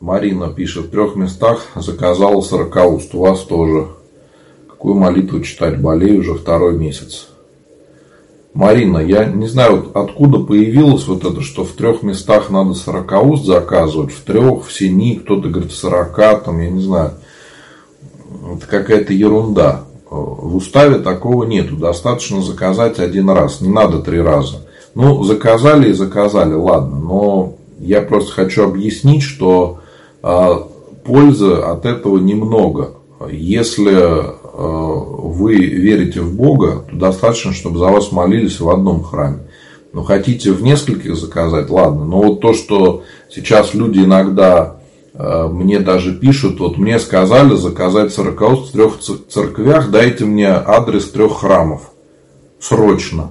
Марина пишет, в трех местах заказала сорокауст. У вас тоже. Какую молитву читать? Болею уже второй месяц. Марина, я не знаю, откуда появилось вот это, что в трех местах надо сорокауст заказывать, в трех, в семи, кто-то говорит в сорока, там, я не знаю. Это какая-то ерунда. В уставе такого нету. Достаточно заказать один раз. Не надо три раза. Ну, заказали и заказали, ладно. Но я просто хочу объяснить, что пользы от этого немного. Если а, вы верите в Бога, то достаточно, чтобы за вас молились в одном храме. Но хотите в нескольких заказать, ладно. Но вот то, что сейчас люди иногда а, мне даже пишут, вот мне сказали заказать сорокауст в трех церквях, дайте мне адрес трех храмов. Срочно.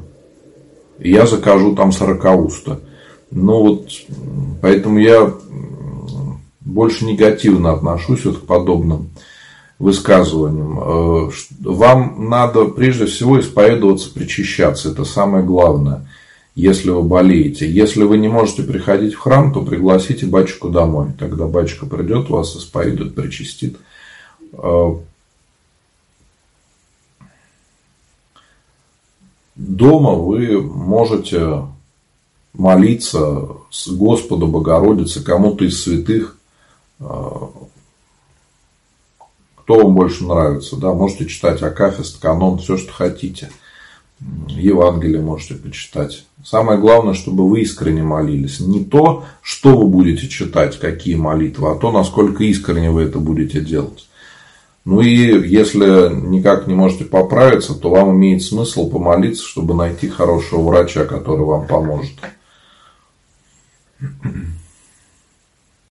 И я закажу там сорокауста. Ну вот, поэтому я больше негативно отношусь вот к подобным высказываниям. Э, вам надо прежде всего исповедоваться, причащаться. Это самое главное, если вы болеете. Если вы не можете приходить в храм, то пригласите батюшку домой. Тогда батюшка придет, вас исповедует, причастит. Э, дома вы можете молиться с Господу Богородице, кому-то из святых, кто вам больше нравится. Да, можете читать Акафист, канон, все, что хотите. Евангелие можете почитать. Самое главное, чтобы вы искренне молились. Не то, что вы будете читать, какие молитвы, а то, насколько искренне вы это будете делать. Ну и если никак не можете поправиться, то вам имеет смысл помолиться, чтобы найти хорошего врача, который вам поможет.